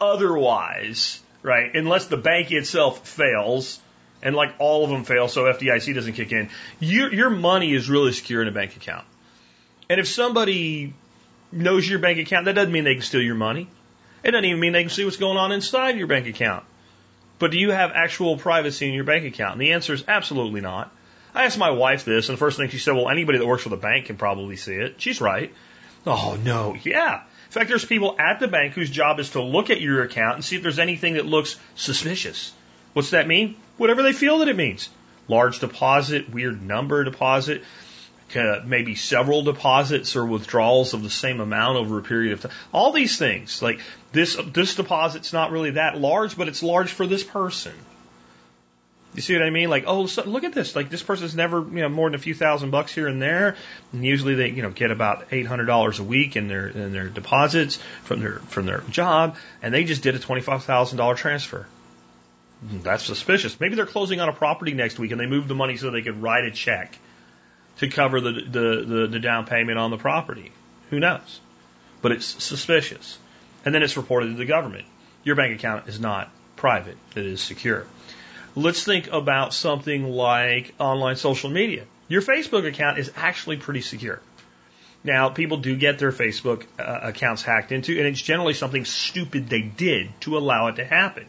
Otherwise, right, unless the bank itself fails, and like all of them fail, so FDIC doesn't kick in, your, your money is really secure in a bank account. And if somebody knows your bank account, that doesn't mean they can steal your money. It doesn't even mean they can see what's going on inside your bank account. But do you have actual privacy in your bank account? And the answer is absolutely not. I asked my wife this, and the first thing she said, well, anybody that works for the bank can probably see it. She's right. Oh, no, yeah. In fact, there's people at the bank whose job is to look at your account and see if there's anything that looks suspicious. What's that mean? Whatever they feel that it means. Large deposit, weird number deposit, maybe several deposits or withdrawals of the same amount over a period of time. All these things, like this, this deposit's not really that large, but it's large for this person. You see what I mean? Like, oh, so look at this. Like, this person's never, you know, more than a few thousand bucks here and there. And usually they, you know, get about eight hundred dollars a week in their in their deposits from their from their job, and they just did a twenty five thousand dollar transfer. That's suspicious. Maybe they're closing on a property next week, and they moved the money so they could write a check to cover the, the, the, the down payment on the property. Who knows? But it's suspicious. And then it's reported to the government. Your bank account is not private, it is secure. Let's think about something like online social media. Your Facebook account is actually pretty secure. Now, people do get their Facebook uh, accounts hacked into, and it's generally something stupid they did to allow it to happen.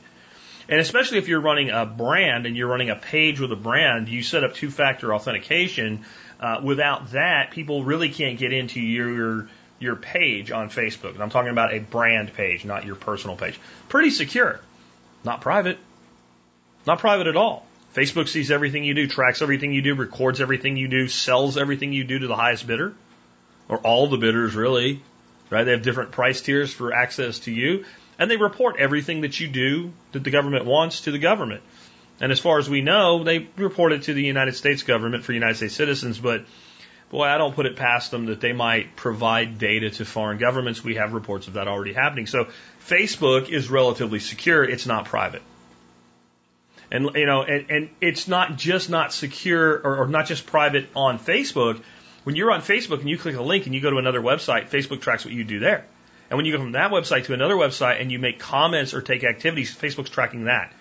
And especially if you're running a brand and you're running a page with a brand, you set up two factor authentication uh, without that, people really can't get into your your page on Facebook. And I'm talking about a brand page, not your personal page. Pretty secure, not private, not private at all. Facebook sees everything you do, tracks everything you do, records everything you do, sells everything you do to the highest bidder, or all the bidders really. Right? They have different price tiers for access to you, and they report everything that you do that the government wants to the government. And as far as we know, they report it to the United States government for United States citizens, but boy, I don't put it past them that they might provide data to foreign governments. We have reports of that already happening. So Facebook is relatively secure. It's not private. And, you know, and, and it's not just not secure or, or not just private on Facebook. When you're on Facebook and you click a link and you go to another website, Facebook tracks what you do there. And when you go from that website to another website and you make comments or take activities, Facebook's tracking that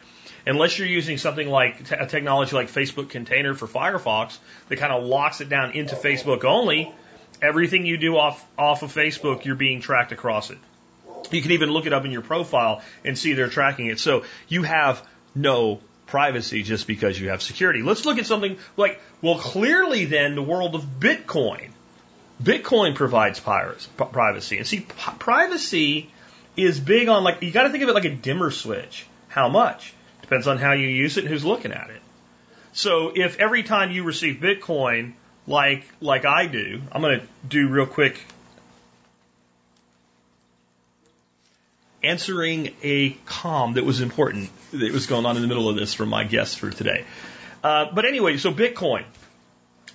unless you're using something like a technology like Facebook Container for Firefox that kind of locks it down into Facebook only, everything you do off off of Facebook, you're being tracked across it. You can even look it up in your profile and see they're tracking it. So you have no privacy just because you have security. Let's look at something like, well, clearly then the world of Bitcoin. Bitcoin provides privacy. And see, privacy is big on like, you got to think of it like a dimmer switch. How much? Depends on how you use it and who's looking at it. So if every time you receive Bitcoin, like like I do, I'm going to do real quick answering a com that was important that was going on in the middle of this from my guest for today. Uh, but anyway, so Bitcoin,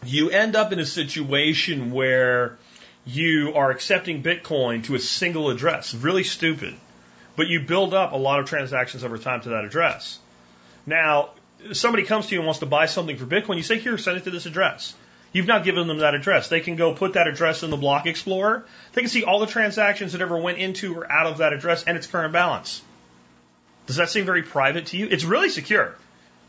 you end up in a situation where you are accepting Bitcoin to a single address. Really stupid. But you build up a lot of transactions over time to that address. Now, somebody comes to you and wants to buy something for Bitcoin, you say, here, send it to this address. You've now given them that address. They can go put that address in the Block Explorer. They can see all the transactions that ever went into or out of that address and its current balance. Does that seem very private to you? It's really secure.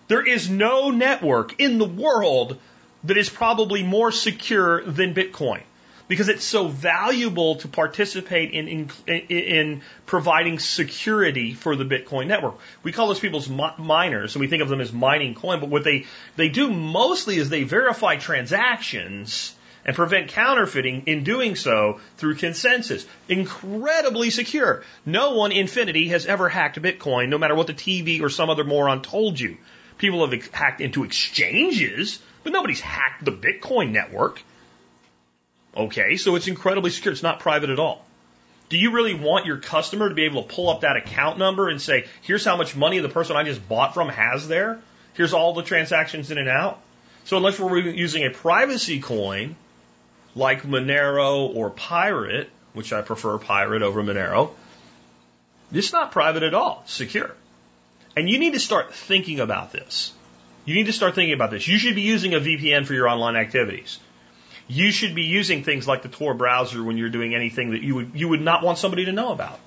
There is no network in the world that is probably more secure than Bitcoin because it's so valuable to participate in, in, in providing security for the Bitcoin network. We call those people miners, and we think of them as mining coin, but what they, they do mostly is they verify transactions and prevent counterfeiting in doing so through consensus. Incredibly secure. No one, Infinity, has ever hacked Bitcoin, no matter what the TV or some other moron told you. People have hacked into exchanges, but nobody's hacked the Bitcoin network. Okay, so it's incredibly secure. It's not private at all. Do you really want your customer to be able to pull up that account number and say, here's how much money the person I just bought from has there? Here's all the transactions in and out? So unless we're using a privacy coin like Monero or Pirate, which I prefer Pirate over Monero, it's not private at all, secure. And you need to start thinking about this. You need to start thinking about this. You should be using a VPN for your online activities. You should be using things like the Tor browser when you're doing anything that you would you would not want somebody to know about.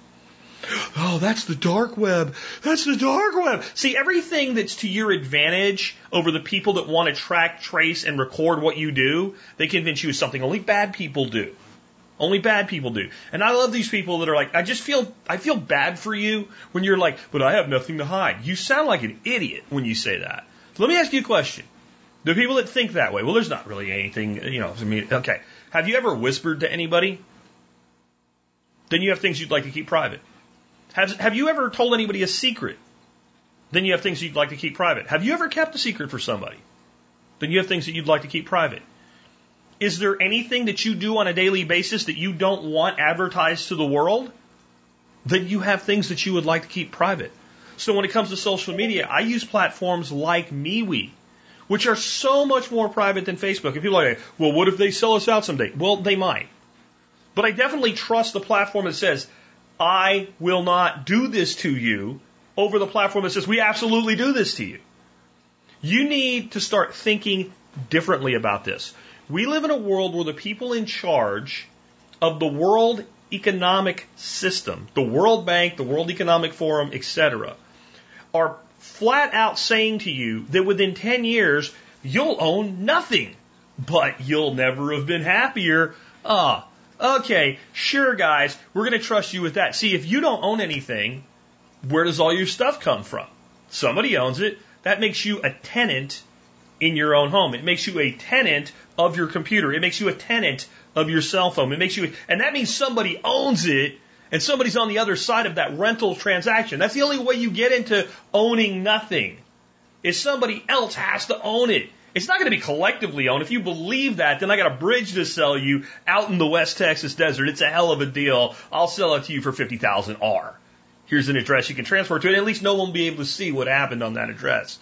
Oh, that's the dark web. That's the dark web. See, everything that's to your advantage over the people that want to track, trace, and record what you do, they convince you is something only bad people do. Only bad people do. And I love these people that are like, I just feel, I feel bad for you when you're like, but I have nothing to hide. You sound like an idiot when you say that. Let me ask you a question. The people that think that way, well, there's not really anything, you know, I mean, okay. Have you ever whispered to anybody? Then you have things you'd like to keep private. Have, have you ever told anybody a secret? Then you have things you'd like to keep private. Have you ever kept a secret for somebody? Then you have things that you'd like to keep private. Is there anything that you do on a daily basis that you don't want advertised to the world? Then you have things that you would like to keep private. So when it comes to social media, I use platforms like MeWe, which are so much more private than Facebook. And people are like, well, what if they sell us out someday? Well, they might. But I definitely trust the platform that says, I will not do this to you over the platform that says, we absolutely do this to you. You need to start thinking differently about this. We live in a world where the people in charge of the world economic system, the World Bank, the World Economic Forum, etc., are flat out saying to you that within 10 years, you'll own nothing, but you'll never have been happier. Ah, okay, sure, guys, we're going to trust you with that. See, if you don't own anything, where does all your stuff come from? Somebody owns it. That makes you a tenant in your own home. It makes you a tenant of your computer. It makes you a tenant of your cell phone. It makes you, and that means somebody owns it and somebody's on the other side of that rental transaction. That's the only way you get into owning nothing is somebody else has to own it. It's not going to be collectively owned. If you believe that, then I got a bridge to sell you out in the West Texas desert. It's a hell of a deal. I'll sell it to you for 50,000 R. Here's an address you can transfer to, and at least no one will be able to see what happened on that address.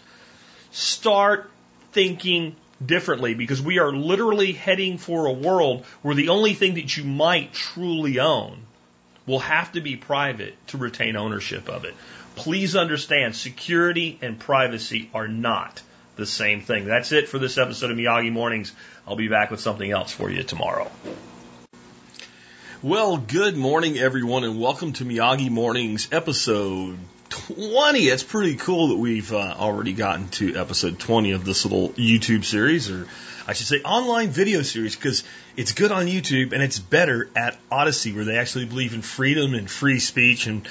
Start thinking differently because we are literally heading for a world where the only thing that you might truly own will have to be private to retain ownership of it. Please understand security and privacy are not the same thing. That's it for this episode of Miyagi Mornings. I'll be back with something else for you tomorrow. Well, good morning, everyone, and welcome to Miyagi Mornings episode 20. It's pretty cool that we've uh, already gotten to episode 20 of this little YouTube series, or I should say online video series, because it's good on YouTube and it's better at Odysee where they actually believe in freedom and free speech. And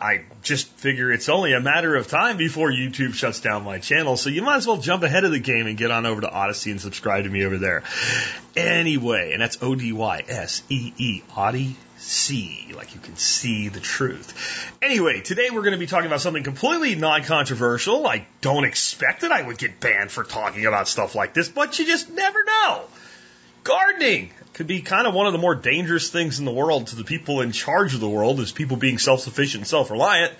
I just figure it's only a matter of time before YouTube shuts down my channel. So you might as well jump ahead of the game and get on over to Odysee and subscribe to me over there. Anyway, and that's O D Y S E E, Odysee see, like you can see the truth. Anyway, today we're going to be talking about something completely non-controversial. I don't expect that I would get banned for talking about stuff like this, but you just never know. Gardening could be kind of one of the more dangerous things in the world to the people in charge of the world as people being self-sufficient and self-reliant.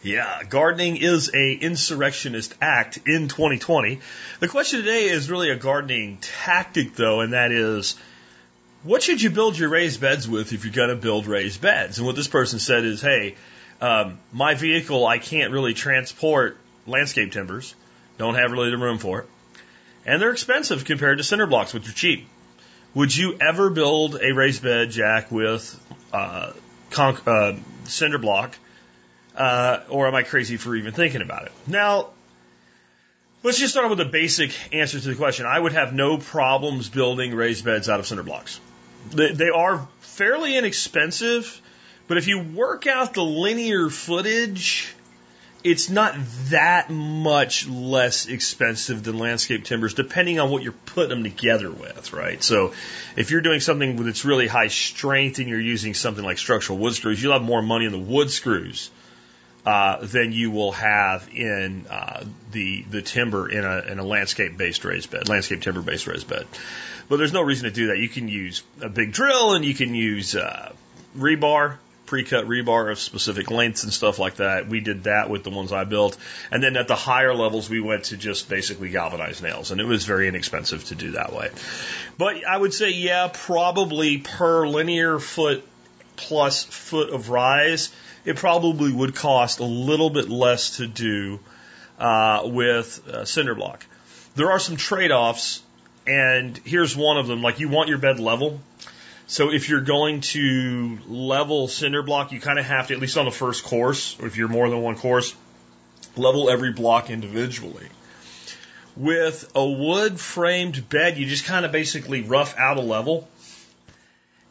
Yeah, gardening is a insurrectionist act in 2020. The question today is really a gardening tactic though, and that is, what should you build your raised beds with if you're going to build raised beds? And what this person said is, hey, um, my vehicle, I can't really transport landscape timbers, don't have really the room for it, and they're expensive compared to cinder blocks, which are cheap. Would you ever build a raised bed, Jack, with uh, uh, cinder block? Uh, or am I crazy for even thinking about it? Now, let's just start with a basic answer to the question. I would have no problems building raised beds out of cinder blocks. They, they are fairly inexpensive, but if you work out the linear footage, it's not that much less expensive than landscape timbers, depending on what you're putting them together with, right? So if you're doing something that's really high strength and you're using something like structural wood screws, you'll have more money in the wood screws uh, than you will have in uh, the the timber in a in a landscape based raised bed, landscape timber based raised bed. But there's no reason to do that. You can use a big drill and you can use uh, rebar, pre-cut rebar of specific lengths and stuff like that. We did that with the ones I built. And then at the higher levels, we went to just basically galvanized nails. And it was very inexpensive to do that way. But I would say, yeah, probably per linear foot plus foot of rise, it probably would cost a little bit less to do uh, with uh, cinder block. There are some trade-offs, and here's one of them. Like you want your bed level, so if you're going to level cinder block, you kind of have to, at least on the first course, or if you're more than one course, level every block individually. With a wood framed bed, you just kind of basically rough out a level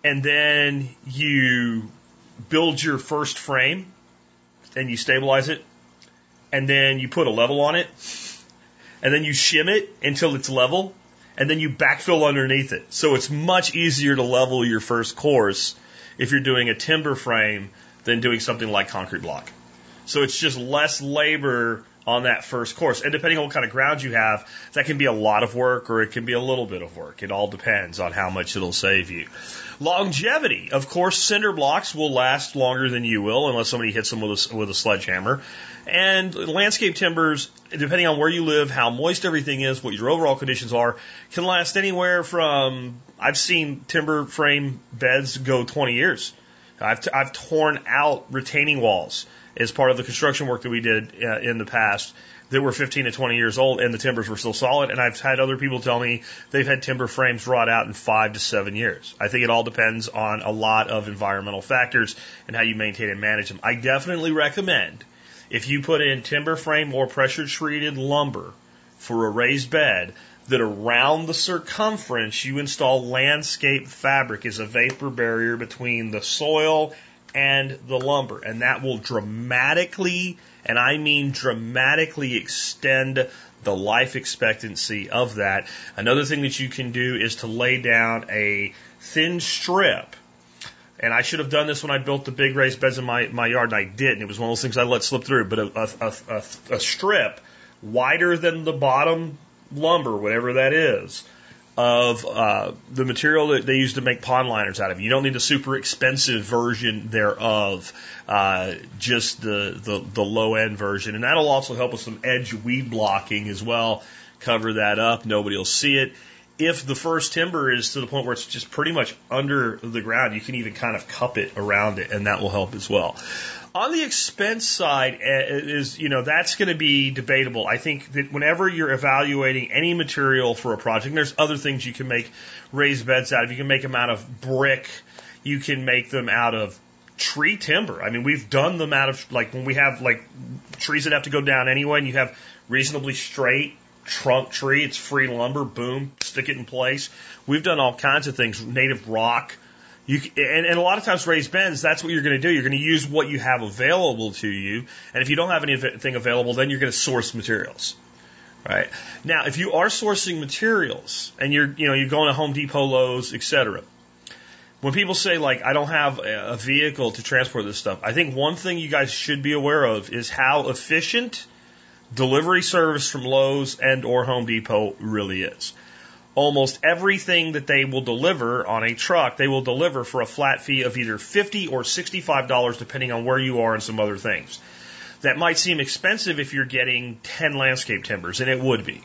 and then you build your first frame and you stabilize it and then you put a level on it and then you shim it until it's level and then you backfill underneath it. So it's much easier to level your first course if you're doing a timber frame than doing something like concrete block. So it's just less labor on that first course. And depending on what kind of ground you have, that can be a lot of work or it can be a little bit of work. It all depends on how much it'll save you. Longevity. Of course, cinder blocks will last longer than you will unless somebody hits them with a, with a sledgehammer. And landscape timbers, depending on where you live, how moist everything is, what your overall conditions are, can last anywhere from, I've seen timber frame beds go 20 years. I've, t- I've torn out retaining walls as part of the construction work that we did uh, in the past that were 15 to 20 years old and the timbers were still solid. And I've had other people tell me they've had timber frames rot out in five to seven years. I think it all depends on a lot of environmental factors and how you maintain and manage them. I definitely recommend if you put in timber frame or pressure treated lumber for a raised bed, that around the circumference you install landscape fabric as a vapor barrier between the soil and the lumber. And that will dramatically, and I mean dramatically extend the life expectancy of that. Another thing that you can do is to lay down a thin strip. And I should have done this when I built the big raised beds in my, my yard, and I didn't. It was one of those things I let slip through. But a, a, a, a strip wider than the bottom lumber, whatever that is, of uh, the material that they use to make pond liners out of. You don't need a super expensive version thereof, uh, just the, the, the low end version. And that'll also help with some edge weed blocking as well. Cover that up. Nobody will see it. If the first timber is to the point where it's just pretty much under the ground, you can even kind of cup it around it, and that will help as well. On the expense side eh, is, you know, that's going to be debatable. I think that whenever you're evaluating any material for a project, there's other things you can make raised beds out of. You can make them out of brick. You can make them out of tree timber. I mean, we've done them out of like when we have like trees that have to go down anyway, and you have reasonably straight trunk tree. It's free lumber. Boom, stick it in place. We've done all kinds of things. Native rock. You, and, and a lot of times raised beds, that's what you're going to do. You're going to use what you have available to you. And if you don't have anything available, then you're going to source materials. Right. Now, if you are sourcing materials and you're, you know, you're going to Home Depot, Lowe's, etc. When people say like, I don't have a vehicle to transport this stuff, I think one thing you guys should be aware of is how efficient delivery service from Lowe's and or Home Depot really is almost everything that they will deliver on a truck, they will deliver for a flat fee of either 50 or $65 depending on where you are and some other things. That might seem expensive if you're getting 10 landscape timbers, and it would be.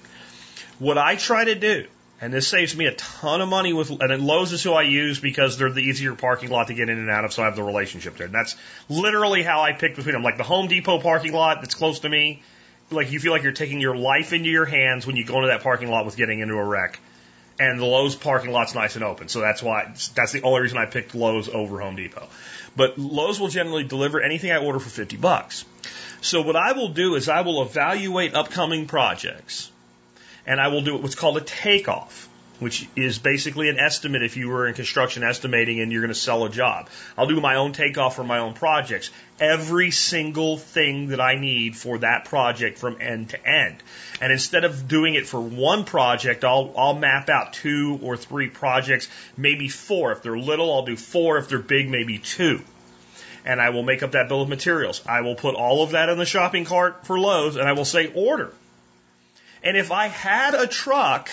What I try to do, and this saves me a ton of money with, and Lowe's is who I use because they're the easier parking lot to get in and out of, so I have the relationship there. And that's literally how I pick between them. Like the Home Depot parking lot that's close to me, like you feel like you're taking your life into your hands when you go into that parking lot with getting into a wreck and the Lowe's parking lot's nice and open. So that's why that's the only reason I picked Lowe's over Home Depot. But Lowe's will generally deliver anything I order for 50 bucks. So what I will do is I will evaluate upcoming projects and I will do what's called a takeoff which is basically an estimate if you were in construction estimating and you're going to sell a job. I'll do my own takeoff for my own projects. Every single thing that I need for that project from end to end. And instead of doing it for one project, I'll, I'll map out two or three projects, maybe four. If they're little, I'll do four. If they're big, maybe two. and I will make up that bill of materials. I will put all of that in the shopping cart for Lowe's and I will say order. And if I had a truck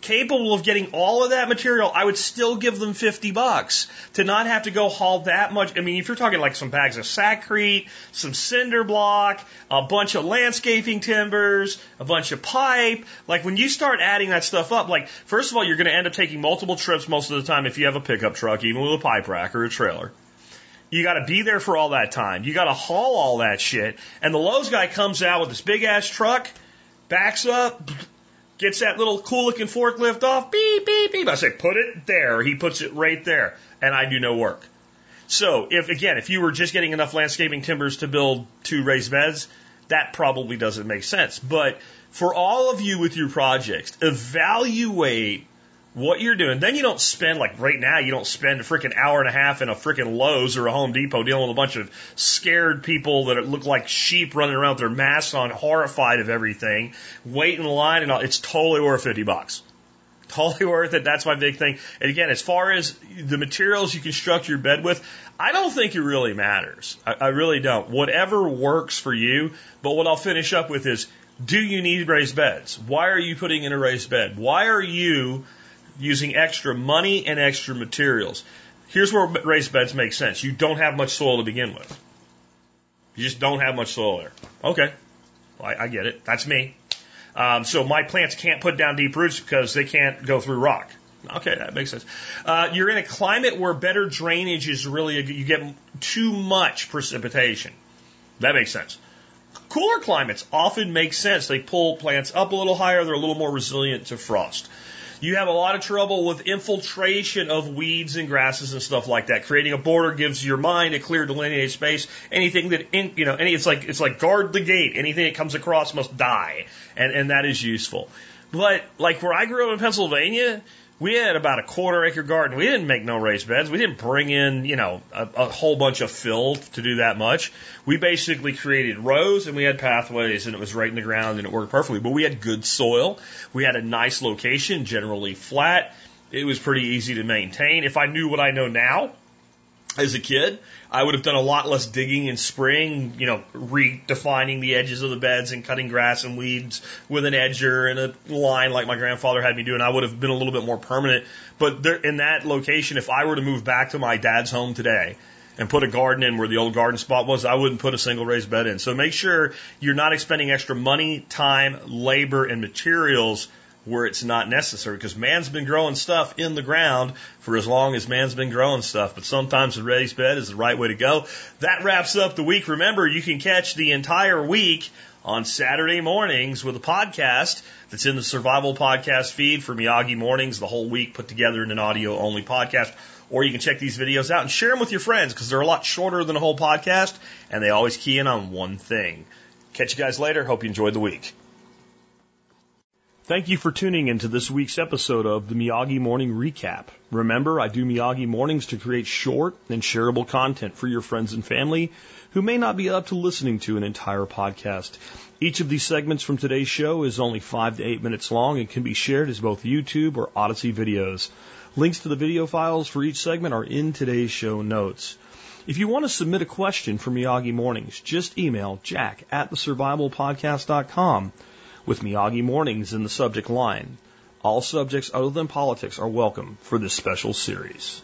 capable of getting all of that material, I would still give them 50 bucks to not have to go haul that much. I mean, if you're talking like some bags of Sakrete, some cinder block, a bunch of landscaping timbers, a bunch of pipe, like when you start adding that stuff up, like first of all, you're going to end up taking multiple trips most of the time if you have a pickup truck, even with a pipe rack or a trailer. You got to be there for all that time. You got to haul all that shit. And the Lowe's guy comes out with this big ass truck, backs up, gets that little cool looking forklift off, beep, beep, beep. I say, put it there. He puts it right there. And I do no work. So if, again, if you were just getting enough landscaping timbers to build two raised beds, that probably doesn't make sense. But for all of you with your projects, evaluate what you're doing. Then you don't spend like right now, you don't spend a freaking hour and a half in a freaking Lowe's or a Home Depot dealing with a bunch of scared people that look like sheep running around with their masks on, horrified of everything, waiting in line and all. It's totally worth 50 bucks. Totally worth it. That's my big thing. And again, as far as the materials you construct your bed with, I don't think it really matters. I, I really don't. Whatever works for you. But what I'll finish up with is, do you need raised beds? Why are you putting in a raised bed? Why are you using extra money and extra materials. Here's where raised beds make sense. You don't have much soil to begin with. You just don't have much soil there. Okay. Well, I, I get it. That's me. Um, so my plants can't put down deep roots because they can't go through rock. Okay, that makes sense. Uh, you're in a climate where better drainage is really, a, you get too much precipitation. That makes sense. Cooler climates often make sense. They pull plants up a little higher. They're a little more resilient to frost. You have a lot of trouble with infiltration of weeds and grasses and stuff like that. Creating a border gives your mind a clear delineated space. Anything that, in, you know, any, it's like, it's like guard the gate. Anything that comes across must die. And, and that is useful. But like where I grew up in Pennsylvania, we had about a quarter acre garden. We didn't make no raised beds. We didn't bring in, you know, a, a, whole bunch of fill to do that much. We basically created rows and we had pathways and it was right in the ground and it worked perfectly. But we had good soil. We had a nice location, generally flat. It was pretty easy to maintain. If I knew what I know now as a kid, I would have done a lot less digging in spring, you know, redefining the edges of the beds and cutting grass and weeds with an edger and a line like my grandfather had me do, and I would have been a little bit more permanent. But there, in that location, if I were to move back to my dad's home today, and put a garden in where the old garden spot was, I wouldn't put a single raised bed in. So make sure you're not expending extra money, time, labor, and materials where it's not necessary because man's been growing stuff in the ground for as long as man's been growing stuff. But sometimes a raised bed is the right way to go. That wraps up the week. Remember, you can catch the entire week on Saturday mornings with a podcast that's in the Survival Podcast feed for Miyagi Mornings, the whole week put together in an audio only podcast. Or you can check these videos out and share them with your friends because they're a lot shorter than a whole podcast and they always key in on one thing. Catch you guys later. Hope you enjoyed the week. Thank you for tuning into this week's episode of the Miyagi Morning Recap. Remember, I do Miyagi Mornings to create short and shareable content for your friends and family who may not be up to listening to an entire podcast. Each of these segments from today's show is only five to eight minutes long and can be shared as both YouTube or Odysee videos. Links to the video files for each segment are in today's show notes. If you want to submit a question for Miyagi Mornings, just email jack at thesurvivalpodcast.com with Miyagi Mornings in the subject line. All subjects other than politics are welcome for this special series.